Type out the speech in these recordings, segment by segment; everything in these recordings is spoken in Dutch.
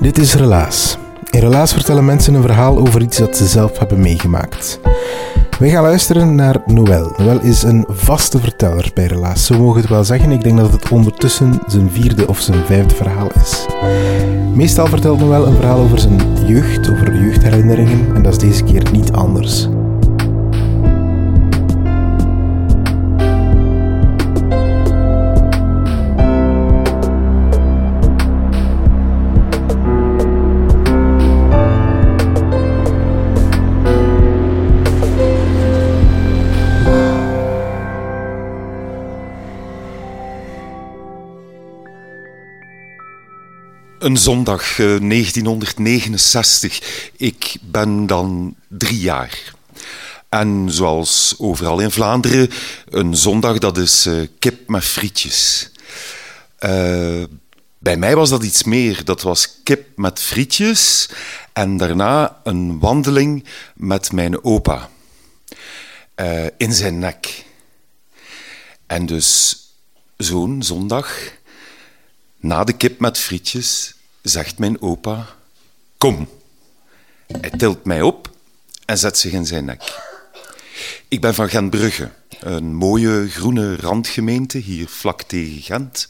Dit is Relaas. In Relaas vertellen mensen een verhaal over iets dat ze zelf hebben meegemaakt. We gaan luisteren naar Noël. Noël is een vaste verteller bij Relaas. Zo mogen we het wel zeggen. Ik denk dat het ondertussen zijn vierde of zijn vijfde verhaal is. Meestal vertelt Noël een verhaal over zijn jeugd, over jeugdherinneringen. En dat is deze keer niet anders. Een zondag 1969. Eh, Ik ben dan drie jaar. En zoals overal in Vlaanderen, een zondag dat is uh, kip met frietjes. Uh, bij mij was dat iets meer. Dat was kip met frietjes en daarna een wandeling met mijn opa. in zijn nek. En dus zo'n zondag na de kip met frietjes zegt mijn opa: Kom. Hij tilt mij op en zet zich in zijn nek. Ik ben van Gentbrugge, een mooie groene randgemeente hier vlak tegen Gent.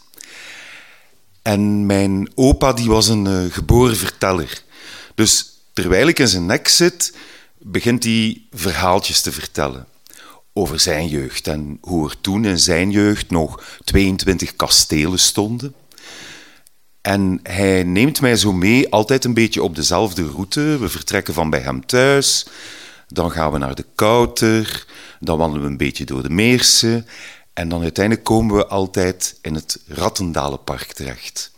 En mijn opa die was een uh, geboren verteller. Dus terwijl ik in zijn nek zit, begint hij verhaaltjes te vertellen over zijn jeugd en hoe er toen in zijn jeugd nog 22 kastelen stonden en hij neemt mij zo mee, altijd een beetje op dezelfde route. We vertrekken van bij hem thuis, dan gaan we naar de Kouter, dan wandelen we een beetje door de Meersen en dan uiteindelijk komen we altijd in het Rattendalenpark terecht.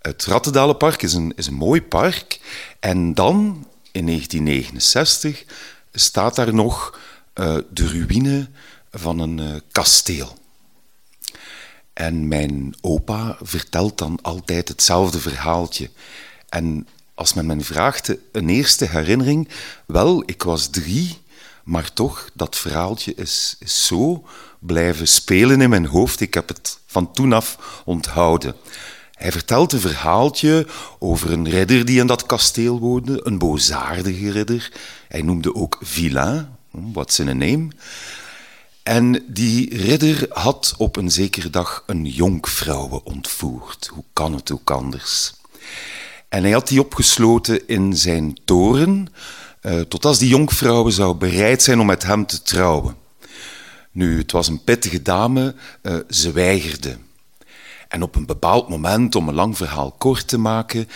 Het Rattendalenpark is een, is een mooi park en dan, in 1969, staat daar nog uh, de ruïne van een uh, kasteel. En mijn opa vertelt dan altijd hetzelfde verhaaltje. En als men me vraagt, een eerste herinnering, wel, ik was drie, maar toch, dat verhaaltje is, zo blijven spelen in mijn hoofd. Ik heb het van toen af onthouden. Hij vertelt een verhaaltje over een ridder die in dat kasteel woonde, een boosaardige ridder. Hij noemde ook Villain, wat zijn naam. En die ridder had op een zekere dag een jonkvrouwe ontvoerd. Hoe kan het ook anders? En hij had die opgesloten in zijn toren, uh, tot als die jonkvrouwe zou bereid zijn om met hem te trouwen. Nu, het was een pittige dame, uh, ze weigerde. En op een bepaald moment, om een lang verhaal kort te maken,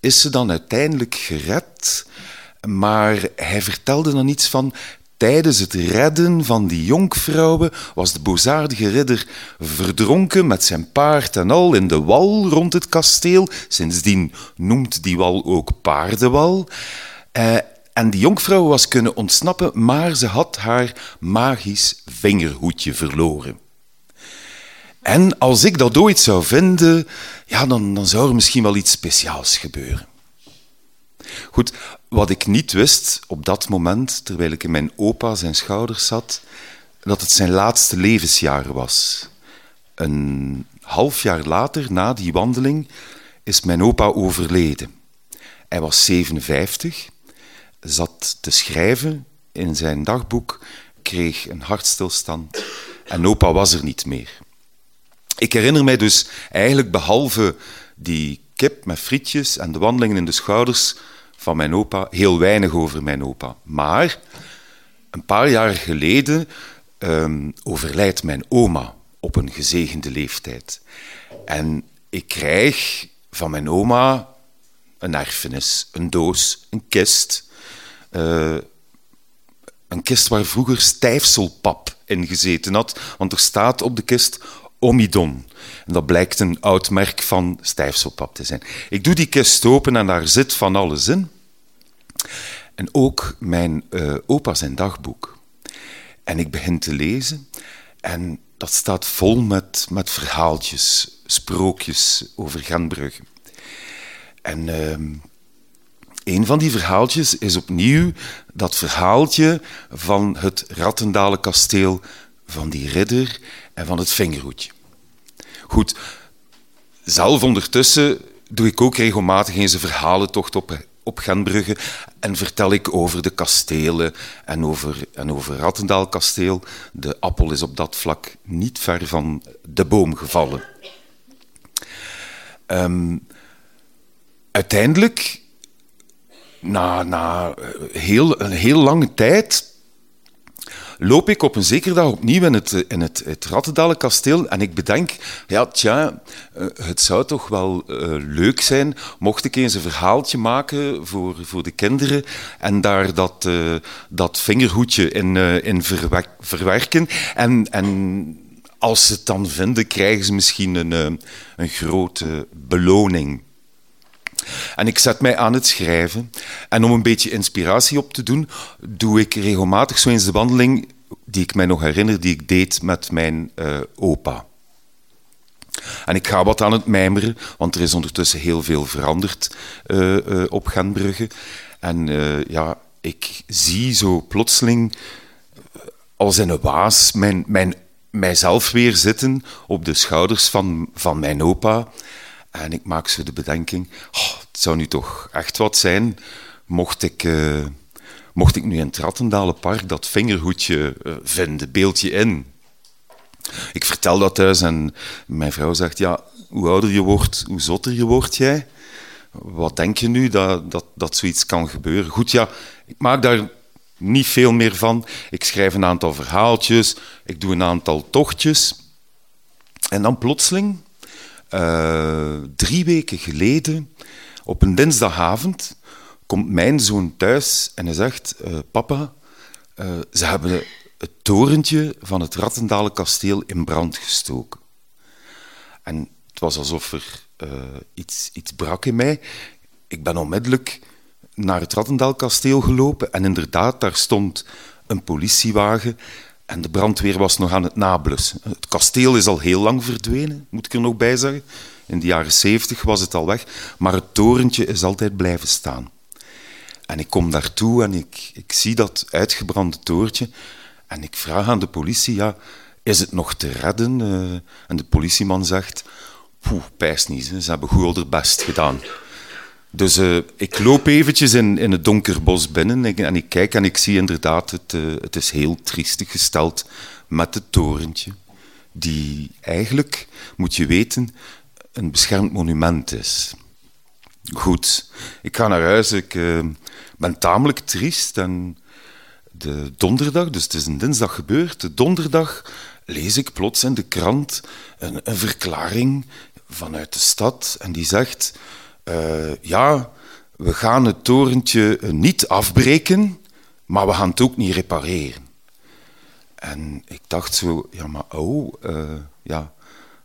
is ze dan uiteindelijk gered. Maar hij vertelde dan iets van Tijdens het redden van die jonkvrouwen was de boosaardige ridder verdronken met zijn paard en al in de wal rond het kasteel. Sindsdien noemt die wal ook paardenwal. Eh, en die jonkvrouw was kunnen ontsnappen, maar ze had haar magisch vingerhoedje verloren. En als ik dat ooit zou vinden, ja, dan, dan zou er misschien wel iets speciaals gebeuren. Goed, wat ik niet wist op dat moment, terwijl ik in mijn opa zijn schouders zat, dat het zijn laatste levensjaren was. Een half jaar later, na die wandeling, is mijn opa overleden. Hij was 57, zat te schrijven in zijn dagboek, kreeg een hartstilstand en opa was er niet meer. Ik herinner mij dus eigenlijk behalve die kip met frietjes en de wandelingen in de schouders van mijn opa, heel weinig over mijn opa. Maar een paar jaar geleden um, overlijdt mijn oma op een gezegende leeftijd. En ik krijg van mijn oma een erfenis, een doos, een kist, uh, een kist waar vroeger stijfselpap in gezeten had, want er staat op de kist Omidon. En dat blijkt een oud merk van stijfselpap te zijn. Ik doe die kist open en daar zit van alles in. En ook mijn uh, opa zijn dagboek. En ik begin te lezen en dat staat vol met, met verhaaltjes, sprookjes over Genbrugge. En uh, een van die verhaaltjes is opnieuw dat verhaaltje van het Rattendalen kasteel, van die ridder en van het vingerhoedje. Goed, zelf ondertussen doe ik ook regelmatig eens een verhalentocht op, op Genbrugge en vertel ik over de kastelen en over, en over Rattendaal kasteel. De appel is op dat vlak niet ver van de boom gevallen. Um, uiteindelijk, na, na heel, een heel lange tijd, loop ik op een zekere dag opnieuw in het, in het, het kasteel en ik bedenk, ja, tja, eh, het zou toch wel uh, leuk zijn mocht ik eens een verhaaltje maken voor, voor de kinderen en daar dat, uh, dat vingerhoedje in, in verwerken. En, en als ze het dan vinden, krijgen ze misschien een, een grote beloning. En ik zet mij aan het schrijven. En om een beetje inspiratie op te doen, doe ik regelmatig zo eens de wandeling die ik mij nog herinner, die ik deed met mijn uh, opa. En ik ga wat aan het mijmeren, want er is ondertussen heel veel veranderd uh, uh, op Genbrugge. En ja, ik zie zo plotseling als in een waas mijn, mijn, mijzelf weer zitten op de schouders van, van mijn opa. En ik maak zo de bedenking, oh, het zou nu toch echt wat zijn mocht ik, uh, mocht ik nu in het Park dat vingerhoedje uh, vinden, beeldje in. Ik vertel dat thuis en mijn vrouw zegt, ja, hoe ouder je wordt, hoe zotter je wordt jij. Wat denk je nu dat, dat, dat zoiets kan gebeuren? Goed, ja, ik maak daar niet veel meer van. Ik schrijf een aantal verhaaltjes, ik doe een aantal tochtjes. En dan plotseling uh, drie weken geleden, op een dinsdagavond, komt mijn zoon thuis en hij zegt: uh, Papa, uh, ze hebben het torentje van het Rattendalen kasteel in brand gestoken. En het was alsof er iets, iets brak in mij. Ik ben onmiddellijk naar het Rattendaal kasteel gelopen en inderdaad, daar stond een politiewagen en de brandweer was nog aan het nablussen. Het kasteel is al heel lang verdwenen, moet ik er nog bij zeggen. In de jaren zeventig was het al weg, maar het torentje is altijd blijven staan. En ik kom daartoe en ik, ik zie dat uitgebrande torentje en ik vraag aan de politie, ja, is het nog te redden? Uh, en de politieman zegt, poeh, pijs niet, ze hebben goed haar best gedaan. Dus uh, ik loop eventjes in, in het donker bos binnen en, ik kijk en ik zie inderdaad, het, uh, het is heel triestig gesteld met het torentje. Die eigenlijk, moet je weten, een beschermd monument is. Goed, ik ga naar huis, ik uh, ben tamelijk triest en de donderdag, dus het is een dinsdag gebeurd, de donderdag lees ik plots in de krant een, een verklaring vanuit de stad en die zegt ja, we gaan het torentje niet afbreken, maar we gaan het ook niet repareren. En ik dacht zo, ja, maar oh, uh, ja,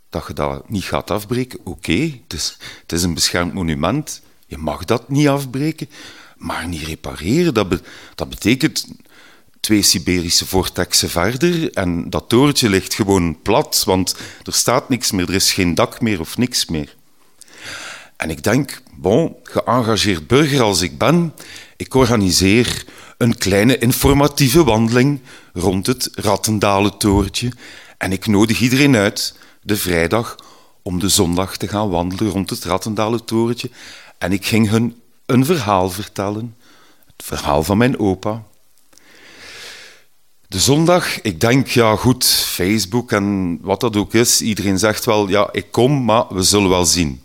dat je dat niet gaat afbreken, oké, okay, het, is, een beschermd monument, je mag dat niet afbreken, maar niet repareren, dat, dat betekent twee Siberische vortexen verder en dat torentje ligt gewoon plat, want er staat niks meer, er is geen dak meer of niks meer. En ik denk, bon, geëngageerd burger als ik ben, ik organiseer een kleine informatieve wandeling rond het Rattendalen-toortje en ik nodig iedereen uit de vrijdag om de zondag te gaan wandelen rond het Rattendalen-torentje. En ik ging hun een verhaal vertellen, het verhaal van mijn opa. De zondag, ik denk, ja goed, Facebook en wat dat ook is, iedereen zegt wel, ja, ik kom, maar we zullen wel zien.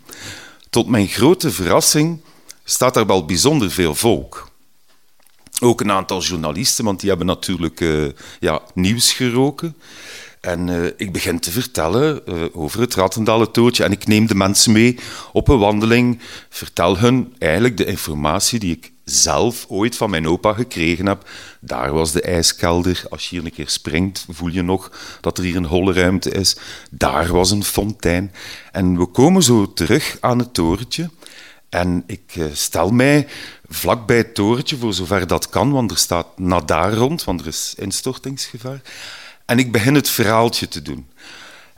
Tot mijn grote verrassing staat er wel bijzonder veel volk. Ook een aantal journalisten, want die hebben natuurlijk uh, ja, nieuws geroken. En uh, ik begin te vertellen uh, over het Rattendalen-toortje. En ik neem de mensen mee op een wandeling, vertel hun eigenlijk de informatie die ik zelf ooit van mijn opa gekregen heb. Daar was de ijskelder. Als je hier een keer springt, voel je nog dat er hier een holle ruimte is. Daar was een fontein. En we komen zo terug aan het torentje. En ik eh, stel mij vlak bij het torentje, voor zover dat kan, want er staat nadar rond, want er is instortingsgevaar. En ik begin het verhaaltje te doen.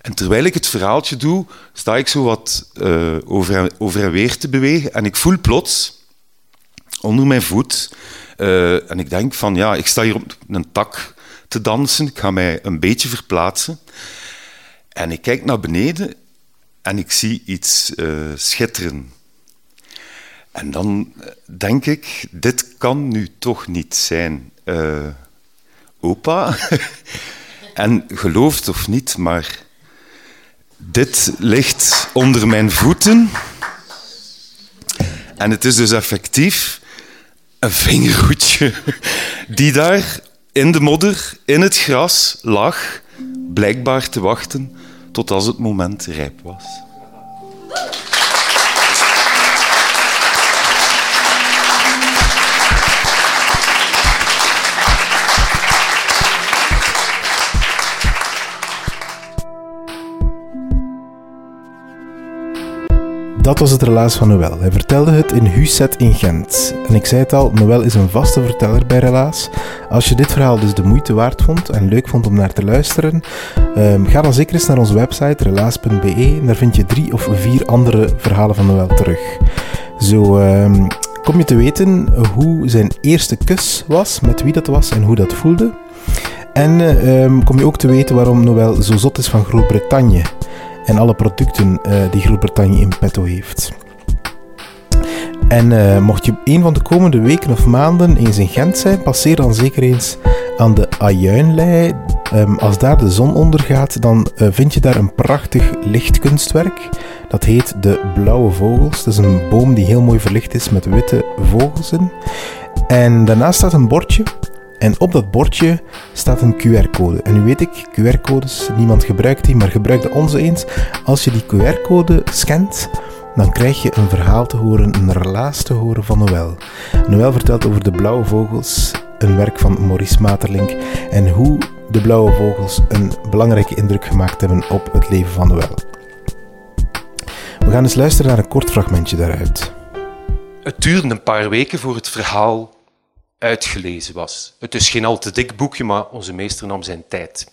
En terwijl ik het verhaaltje doe, sta ik zo wat uh, over, over en weer te bewegen. En ik voel plots onder mijn voet. Uh, en ik denk van ja, ik sta hier op een tak te dansen. Ik ga mij een beetje verplaatsen. En ik kijk naar beneden en ik zie iets uh, schitteren. En dan denk ik, dit kan nu toch niet zijn. Opa. en gelooft of niet, maar dit ligt onder mijn voeten. En het is dus effectief een vingerhoedje die daar in de modder, in het gras lag, blijkbaar te wachten tot als het moment rijp was. Dat was het relaas van Noël. Hij vertelde het in Huset in Gent. En ik zei het al, Noël is een vaste verteller bij Relaas. Als je dit verhaal dus de moeite waard vond en leuk vond om naar te luisteren, um, ga dan zeker eens naar onze website relaas.be daar vind je drie of vier andere verhalen van Noël terug. Zo um, kom je te weten hoe zijn eerste kus was, met wie dat was en hoe dat voelde. En um, kom je ook te weten waarom Noël zo zot is van Groot-Brittannië en alle producten uh, die Groot-Brittannië in petto heeft. En uh, mocht je een van de komende weken of maanden eens in Gent zijn, passeer dan zeker eens aan de Ajuinlei. Um, als daar de zon ondergaat, dan uh, vind je daar een prachtig lichtkunstwerk. Dat heet de Blauwe Vogels. Dat is een boom die heel mooi verlicht is met witte vogels in. En daarnaast staat een bordje en op dat bordje staat een QR-code. En nu weet ik, QR-codes, niemand gebruikt die, maar gebruik de onze eens. Als je die QR-code scant, dan krijg je een verhaal te horen, een relaas te horen van Noël. Noël vertelt over de blauwe vogels, een werk van Maurice Materlink, en hoe de blauwe vogels een belangrijke indruk gemaakt hebben op het leven van Noël. We gaan eens luisteren naar een kort fragmentje daaruit. Het duurde een paar weken voor het verhaal uitgelezen was. Het is geen al te dik boekje, maar onze meester nam zijn tijd.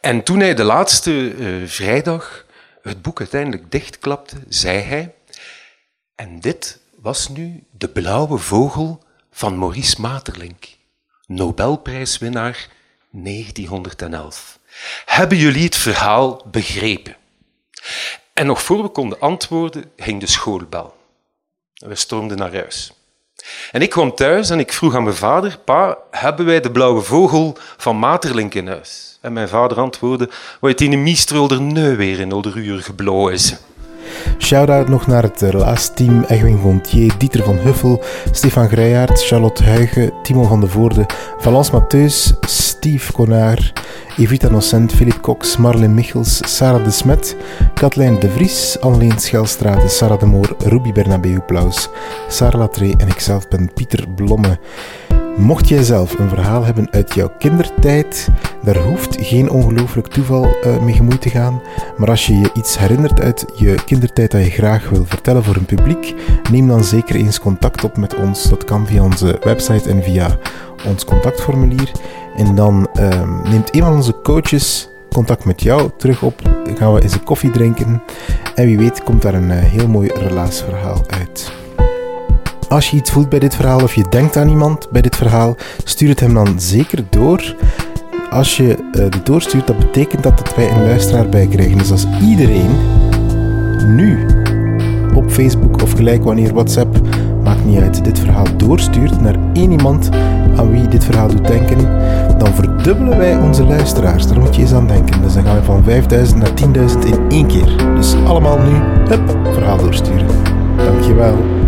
En toen hij de laatste uh, vrijdag het boek uiteindelijk dichtklapte, zei hij: En dit was nu de blauwe vogel van Maurice Maeterlinck, Nobelprijswinnaar 1911. Hebben jullie het verhaal begrepen? En nog voor we konden antwoorden, ging de schoolbel. We stormden naar huis. En ik kwam thuis en ik vroeg aan mijn vader, pa, hebben wij de blauwe vogel van Materlink in huis? En mijn vader antwoordde, wat in een miestrol er nu weer in de uur geblozen. Shout-out nog naar het relaasteam Egwin Gontier, Dieter van Huffel, Stefan Greijaert, Charlotte Huigen, Timo van de Voorde, Valence Mattheus, Steve Konaar, Evita Nocent, Philip Cox, Marlin Michels, Sarah de Smet, Katlijn de Vries, Anneleen Schelstraat, Sarah de Moor, Ruby Bernabeu Plaus, Sarah Latree en ikzelf ben Pieter Blomme. Mocht jij zelf een verhaal hebben uit jouw kindertijd, daar hoeft geen ongelooflijk toeval uh, mee gemoeid te gaan. Maar als je je iets herinnert uit je kindertijd dat je graag wil vertellen voor een publiek, neem dan zeker eens contact op met ons. Dat kan via onze website en via ons contactformulier. En dan uh, neemt een van onze coaches contact met jou terug op. Dan gaan we eens een koffie drinken. En wie weet komt daar een uh, heel mooi relaasverhaal uit. Als je iets voelt bij dit verhaal of je denkt aan iemand bij dit verhaal, stuur het hem dan zeker door. Als je uh, doorstuurt, dat betekent dat, dat wij een luisteraar bij krijgen. Dus als iedereen nu op Facebook of gelijk wanneer WhatsApp, maakt niet uit, dit verhaal doorstuurt naar één iemand aan wie dit verhaal doet denken, dan verdubbelen wij onze luisteraars. Daar moet je eens aan denken. Dus dan gaan we van 5000 naar 10.000 in één keer. Dus allemaal nu, hup, verhaal doorsturen. Dankjewel.